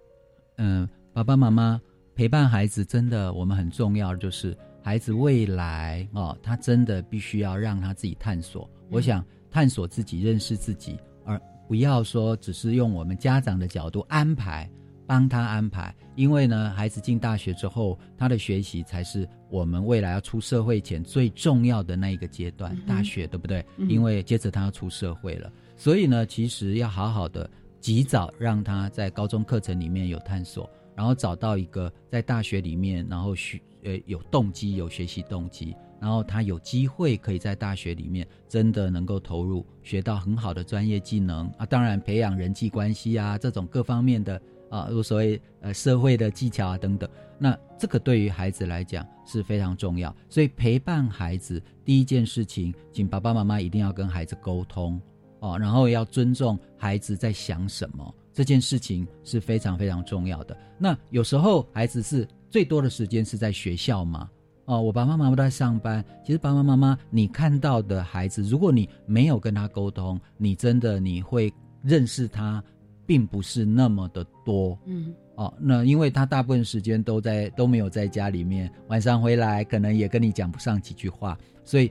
Speaker 3: 嗯，爸爸妈妈陪伴孩子，真的我们很重要，就是。孩子未来哦，他真的必须要让他自己探索。我想探索自己、认识自己，而不要说只是用我们家长的角度安排，帮他安排。因为呢，孩子进大学之后，他的学习才是我们未来要出社会前最重要的那一个阶段，大学对不对？因为接着他要出社会了，所以呢，其实要好好的及早让他在高中课程里面有探索，然后找到一个在大学里面，然后学。呃，有动机，有学习动机，然后他有机会可以在大学里面真的能够投入，学到很好的专业技能啊。当然，培养人际关系啊，这种各方面的啊，所谓呃社会的技巧啊等等。那这个对于孩子来讲是非常重要。所以陪伴孩子第一件事情，请爸爸妈妈一定要跟孩子沟通哦，然后要尊重孩子在想什么，这件事情是非常非常重要的。那有时候孩子是。最多的时间是在学校嘛？哦，我爸爸妈妈都在上班。其实爸爸妈妈，你看到的孩子，如果你没有跟他沟通，你真的你会认识他，并不是那么的多。嗯，哦，那因为他大部分时间都在都没有在家里面，晚上回来可能也跟你讲不上几句话，所以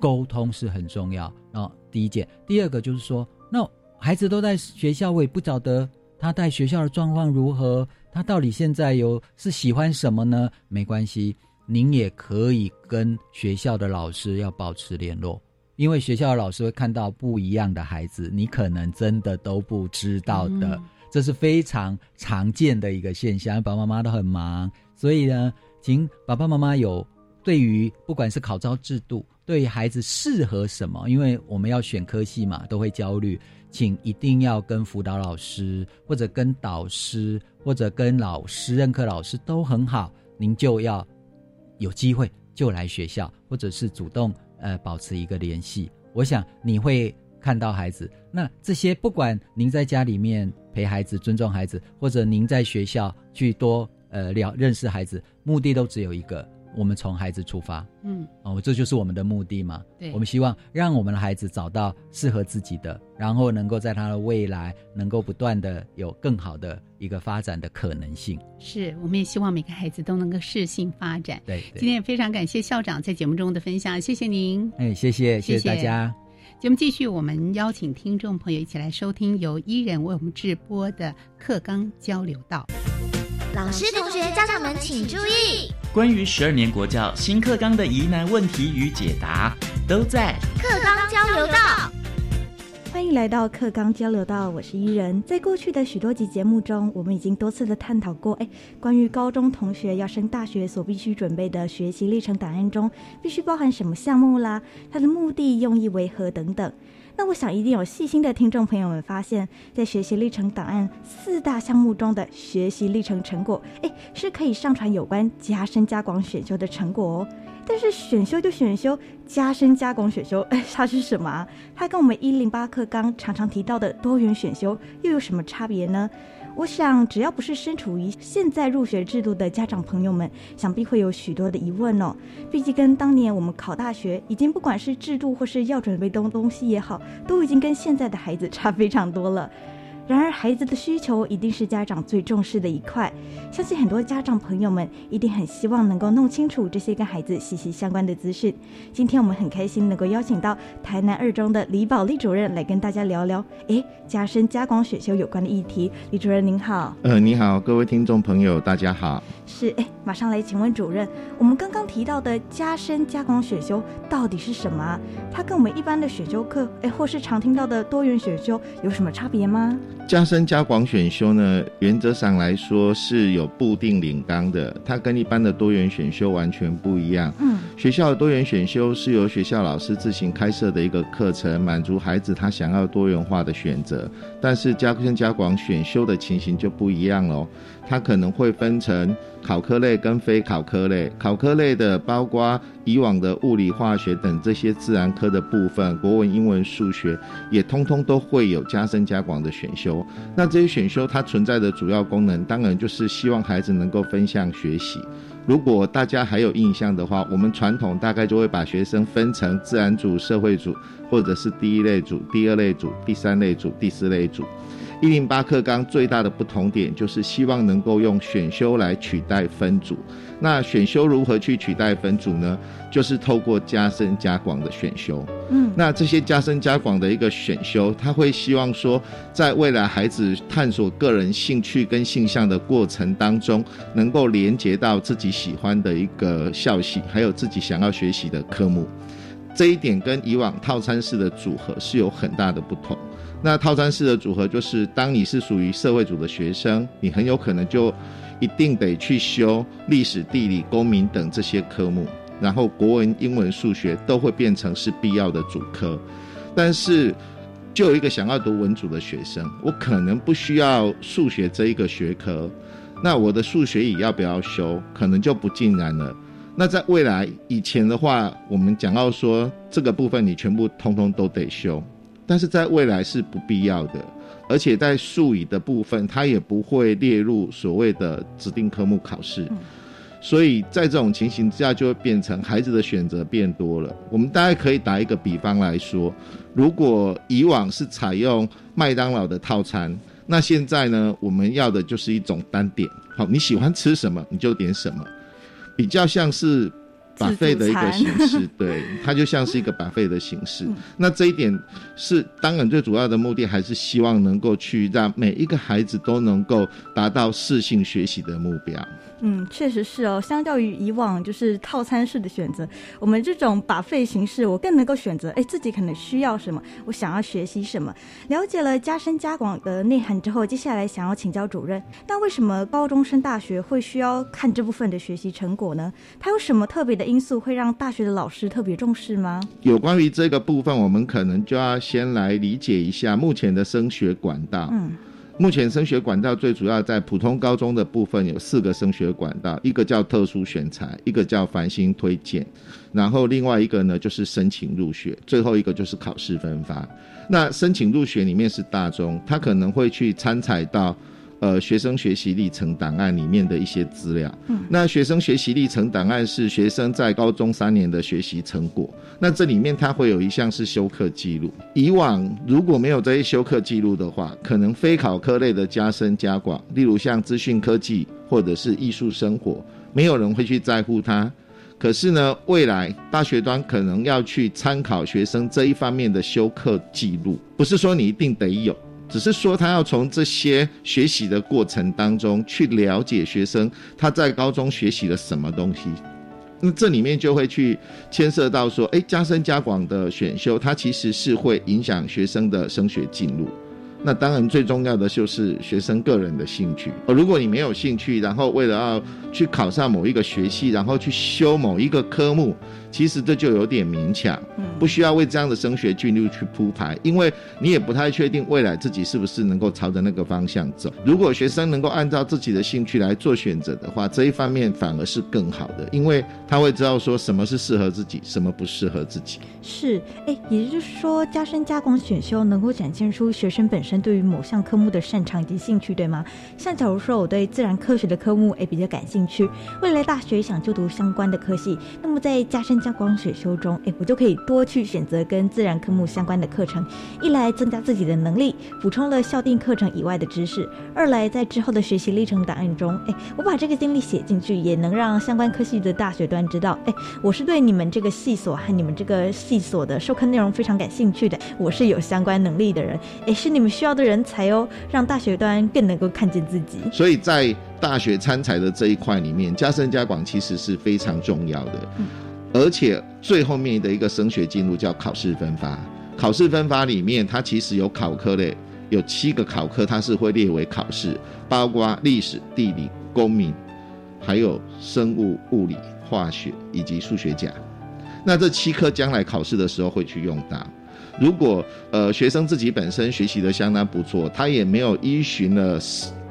Speaker 3: 沟通是很重要。然后第一件，第二个就是说，那孩子都在学校，我也不晓得他在学校的状况如何。他到底现在有是喜欢什么呢？没关系，您也可以跟学校的老师要保持联络，因为学校的老师会看到不一样的孩子，你可能真的都不知道的，这是非常常见的一个现象。爸爸妈妈都很忙，所以呢，请爸爸妈妈有对于不管是考招制度，对于孩子适合什么，因为我们要选科系嘛，都会焦虑。请一定要跟辅导老师，或者跟导师，或者跟老师任课老师都很好。您就要有机会就来学校，或者是主动呃保持一个联系。我想你会看到孩子。那这些不管您在家里面陪孩子、尊重孩子，或者您在学校去多呃了认识孩子，目的都只有一个。我们从孩子出发，嗯，哦，这就是我们的目的嘛。
Speaker 2: 对，
Speaker 3: 我们希望让我们的孩子找到适合自己的，然后能够在他的未来能够不断的有更好的一个发展的可能性。
Speaker 2: 是，我们也希望每个孩子都能够适性发展。
Speaker 3: 对，
Speaker 2: 今天也非常感谢校长在节目中的分享，谢谢您。
Speaker 3: 哎，谢谢，谢谢大家。
Speaker 2: 节目继续，我们邀请听众朋友一起来收听由伊人为我们直播的课纲交流道。
Speaker 9: 老师、同学、家长们请注意。
Speaker 10: 关于十二年国教新课纲的疑难问题与解答，都在
Speaker 9: 课纲交流道。
Speaker 11: 欢迎来到课纲交流道，我是伊人。在过去的许多集节目中，我们已经多次的探讨过，哎，关于高中同学要升大学所必须准备的学习历程档案中，必须包含什么项目啦？它的目的、用意为何等等。那我想，一定有细心的听众朋友们发现，在学习历程档案四大项目中的学习历程成果，哎，是可以上传有关加深加广选修的成果哦。但是选修就选修，加深加广选修，哎，它是什么？它跟我们一零八课纲常常提到的多元选修又有什么差别呢？我想，只要不是身处于现在入学制度的家长朋友们，想必会有许多的疑问哦。毕竟跟当年我们考大学，已经不管是制度或是要准备东东西也好，都已经跟现在的孩子差非常多了。然而，孩子的需求一定是家长最重视的一块。相信很多家长朋友们一定很希望能够弄清楚这些跟孩子息息相关的资讯。今天我们很开心能够邀请到台南二中的李宝丽主任来跟大家聊聊，哎，加深加广选修有关的议题。李主任您好。
Speaker 12: 呃，你好，各位听众朋友，大家好。
Speaker 11: 是，哎，马上来请问主任，我们刚刚提到的加深加广选修到底是什么？它跟我们一般的选修课，哎，或是常听到的多元选修有什么差别吗？
Speaker 12: 加深加广选修呢，原则上来说是有固定领纲的，它跟一般的多元选修完全不一样。
Speaker 11: 嗯，
Speaker 12: 学校的多元选修是由学校老师自行开设的一个课程，满足孩子他想要多元化的选择。但是加深加广选修的情形就不一样喽，它可能会分成考科类跟非考科类。考科类的包括以往的物理、化学等这些自然科的部分，国文、英文、数学也通通都会有加深加广的选修。那这些选修它存在的主要功能，当然就是希望孩子能够分项学习。如果大家还有印象的话，我们传统大概就会把学生分成自然组、社会组，或者是第一类组、第二类组、第三类组、第四类组。一零八课纲最大的不同点就是希望能够用选修来取代分组。那选修如何去取代分组呢？就是透过加深加广的选修。
Speaker 11: 嗯，
Speaker 12: 那这些加深加广的一个选修，他会希望说，在未来孩子探索个人兴趣跟性向的过程当中，能够连接到自己喜欢的一个校系，还有自己想要学习的科目。这一点跟以往套餐式的组合是有很大的不同。那套餐式的组合就是，当你是属于社会组的学生，你很有可能就一定得去修历史、地理、公民等这些科目，然后国文、英文、数学都会变成是必要的主科。但是，就有一个想要读文组的学生，我可能不需要数学这一个学科，那我的数学也要不要修，可能就不尽然了。那在未来以前的话，我们讲到说这个部分你全部通通都得修。但是在未来是不必要的，而且在数语的部分，它也不会列入所谓的指定科目考试，所以在这种情形之下，就会变成孩子的选择变多了。我们大概可以打一个比方来说，如果以往是采用麦当劳的套餐，那现在呢，我们要的就是一种单点，好，你喜欢吃什么你就点什么，比较像是。把费的一个形式，对，它就像是一个把费的形式。那这一点是当然最主要的目的，还是希望能够去让每一个孩子都能够达到适性学习的目标。
Speaker 11: 嗯，确实是哦。相较于以往就是套餐式的选择，我们这种把费形式，我更能够选择哎自己可能需要什么，我想要学习什么。了解了加深加广的内涵之后，接下来想要请教主任，那为什么高中生大学会需要看这部分的学习成果呢？它有什么特别的因素会让大学的老师特别重视吗？
Speaker 12: 有关于这个部分，我们可能就要先来理解一下目前的升学管道。
Speaker 11: 嗯。
Speaker 12: 目前升学管道最主要在普通高中的部分有四个升学管道，一个叫特殊选材，一个叫繁星推荐，然后另外一个呢就是申请入学，最后一个就是考试分发。那申请入学里面是大中，他可能会去参采到。呃，学生学习历程档案里面的一些资料。
Speaker 11: 嗯，
Speaker 12: 那学生学习历程档案是学生在高中三年的学习成果。那这里面它会有一项是修课记录。以往如果没有这些修课记录的话，可能非考科类的加深加广，例如像资讯科技或者是艺术生活，没有人会去在乎它。可是呢，未来大学端可能要去参考学生这一方面的修课记录，不是说你一定得有。只是说，他要从这些学习的过程当中去了解学生他在高中学习了什么东西，那这里面就会去牵涉到说，哎，加深加广的选修，它其实是会影响学生的升学进入。那当然最重要的就是学生个人的兴趣。而如果你没有兴趣，然后为了要去考上某一个学系，然后去修某一个科目。其实这就有点勉强，不需要为这样的升学进入去铺排，因为你也不太确定未来自己是不是能够朝着那个方向走。如果学生能够按照自己的兴趣来做选择的话，这一方面反而是更好的，因为他会知道说什么是适合自己，什么不适合自己。
Speaker 11: 是，哎，也就是说，加深加广选修能够展现出学生本身对于某项科目的擅长以及兴趣，对吗？像假如说我对自然科学的科目哎比较感兴趣，未来大学想就读相关的科系，那么在加深加广选修中，哎，我就可以多去选择跟自然科目相关的课程，一来增加自己的能力，补充了校定课程以外的知识；二来在之后的学习历程档案中，哎，我把这个经历写进去，也能让相关科系的大学端知道，哎，我是对你们这个系所和你们这个系所的授课内容非常感兴趣的，我是有相关能力的人，哎，是你们需要的人才哦，让大学端更能够看见自己。
Speaker 12: 所以在大学参才的这一块里面，加深加广其实是非常重要的。而且最后面的一个升学进入叫考试分发，考试分发里面它其实有考科类，有七个考科，它是会列为考试，包括历史、地理、公民，还有生物、物理、化学以及数学甲。那这七科将来考试的时候会去用到。如果呃学生自己本身学习的相当不错，他也没有依循了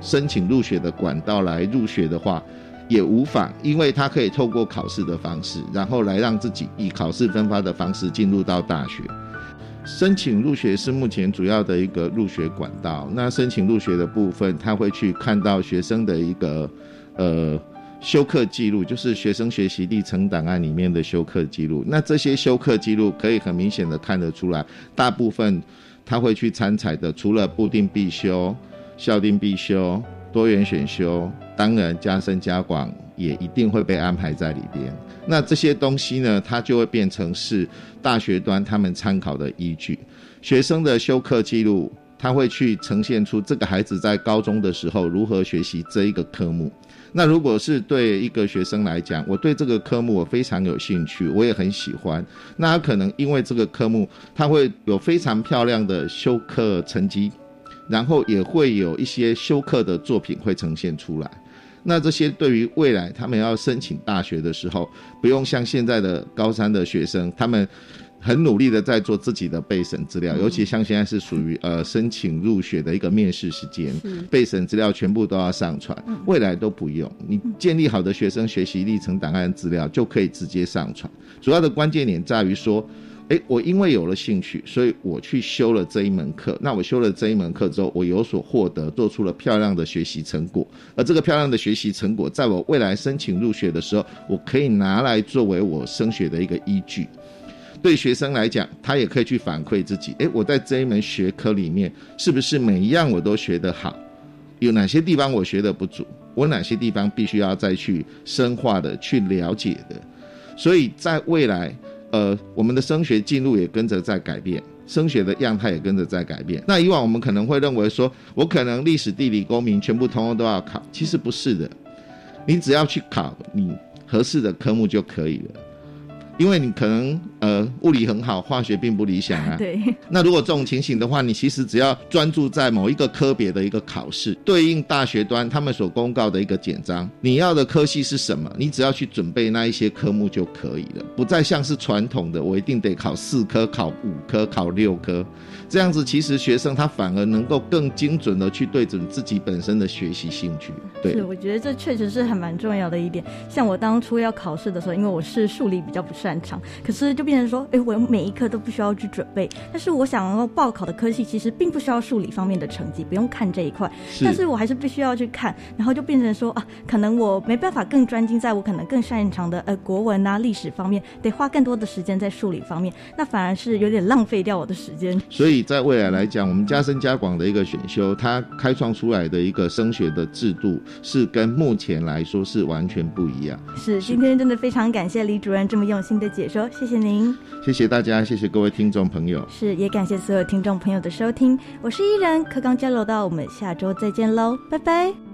Speaker 12: 申请入学的管道来入学的话，也无妨，因为他可以透过考试的方式，然后来让自己以考试分发的方式进入到大学。申请入学是目前主要的一个入学管道。那申请入学的部分，他会去看到学生的一个呃。修课记录就是学生学习历程档案里面的修课记录。那这些修课记录可以很明显的看得出来，大部分他会去参采的，除了固定必修、校定必修、多元选修，当然加深加广也一定会被安排在里边。那这些东西呢，它就会变成是大学端他们参考的依据。学生的修课记录，他会去呈现出这个孩子在高中的时候如何学习这一个科目。那如果是对一个学生来讲，我对这个科目我非常有兴趣，我也很喜欢。那他可能因为这个科目，他会有非常漂亮的修课成绩，然后也会有一些修课的作品会呈现出来。那这些对于未来他们要申请大学的时候，不用像现在的高三的学生，他们。很努力的在做自己的备审资料，尤其像现在是属于呃申请入学的一个面试时间，备审资料全部都要上传，未来都不用，你建立好的学生学习历程档案资料就可以直接上传。主要的关键点在于说，诶，我因为有了兴趣，所以我去修了这一门课。那我修了这一门课之后，我有所获得，做出了漂亮的学习成果。而这个漂亮的学习成果，在我未来申请入学的时候，我可以拿来作为我升学的一个依据。对学生来讲，他也可以去反馈自己。诶，我在这一门学科里面，是不是每一样我都学得好？有哪些地方我学的不足？我哪些地方必须要再去深化的去了解的？所以在未来，呃，我们的升学进路也跟着在改变，升学的样态也跟着在改变。那以往我们可能会认为说，我可能历史、地理、公民全部通通都要考，其实不是的，你只要去考你合适的科目就可以了。因为你可能呃物理很好，化学并不理想啊。
Speaker 11: 对。
Speaker 12: 那如果这种情形的话，你其实只要专注在某一个科别的一个考试，对应大学端他们所公告的一个简章，你要的科系是什么，你只要去准备那一些科目就可以了，不再像是传统的我一定得考四科、考五科、考六科。这样子，其实学生他反而能够更精准的去对准自己本身的学习兴趣。对，
Speaker 11: 是，我觉得这确实是还蛮重要的一点。像我当初要考试的时候，因为我是数理比较不擅长，可是就变成说，哎，我每一科都不需要去准备。但是我想要报考的科系，其实并不需要数理方面的成绩，不用看这一块。但是我还是必须要去看，然后就变成说啊，可能我没办法更专精在我可能更擅长的呃国文啊、历史方面，得花更多的时间在数理方面，那反而是有点浪费掉我的时间。
Speaker 12: 所以。在未来来讲，我们加深加广的一个选修，它开创出来的一个升学的制度，是跟目前来说是完全不一样。
Speaker 11: 是，今天真的非常感谢李主任这么用心的解说，谢谢您。
Speaker 12: 谢谢大家，谢谢各位听众朋友。
Speaker 11: 是，也感谢所有听众朋友的收听，我是依然课刚交流到，我们下周再见喽，拜拜。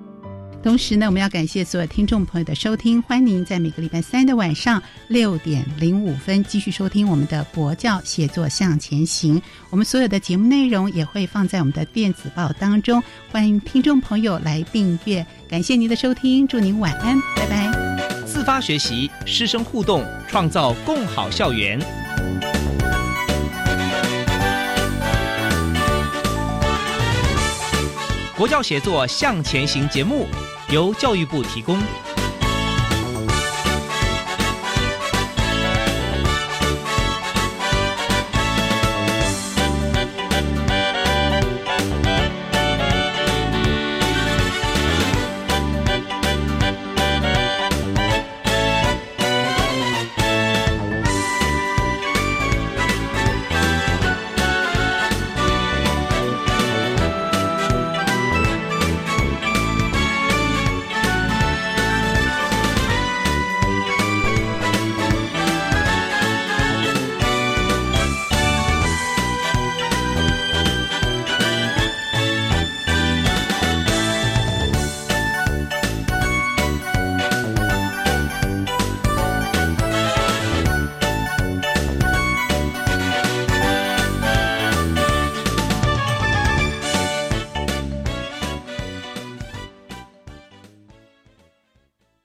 Speaker 2: 同时呢，我们要感谢所有听众朋友的收听，欢迎您在每个礼拜三的晚上六点零五分继续收听我们的国教写作向前行。我们所有的节目内容也会放在我们的电子报当中，欢迎听众朋友来订阅。感谢您的收听，祝您晚安，拜拜。
Speaker 1: 自发学习，师生互动，创造共好校园。国教写作向前行节目。由教育部提供。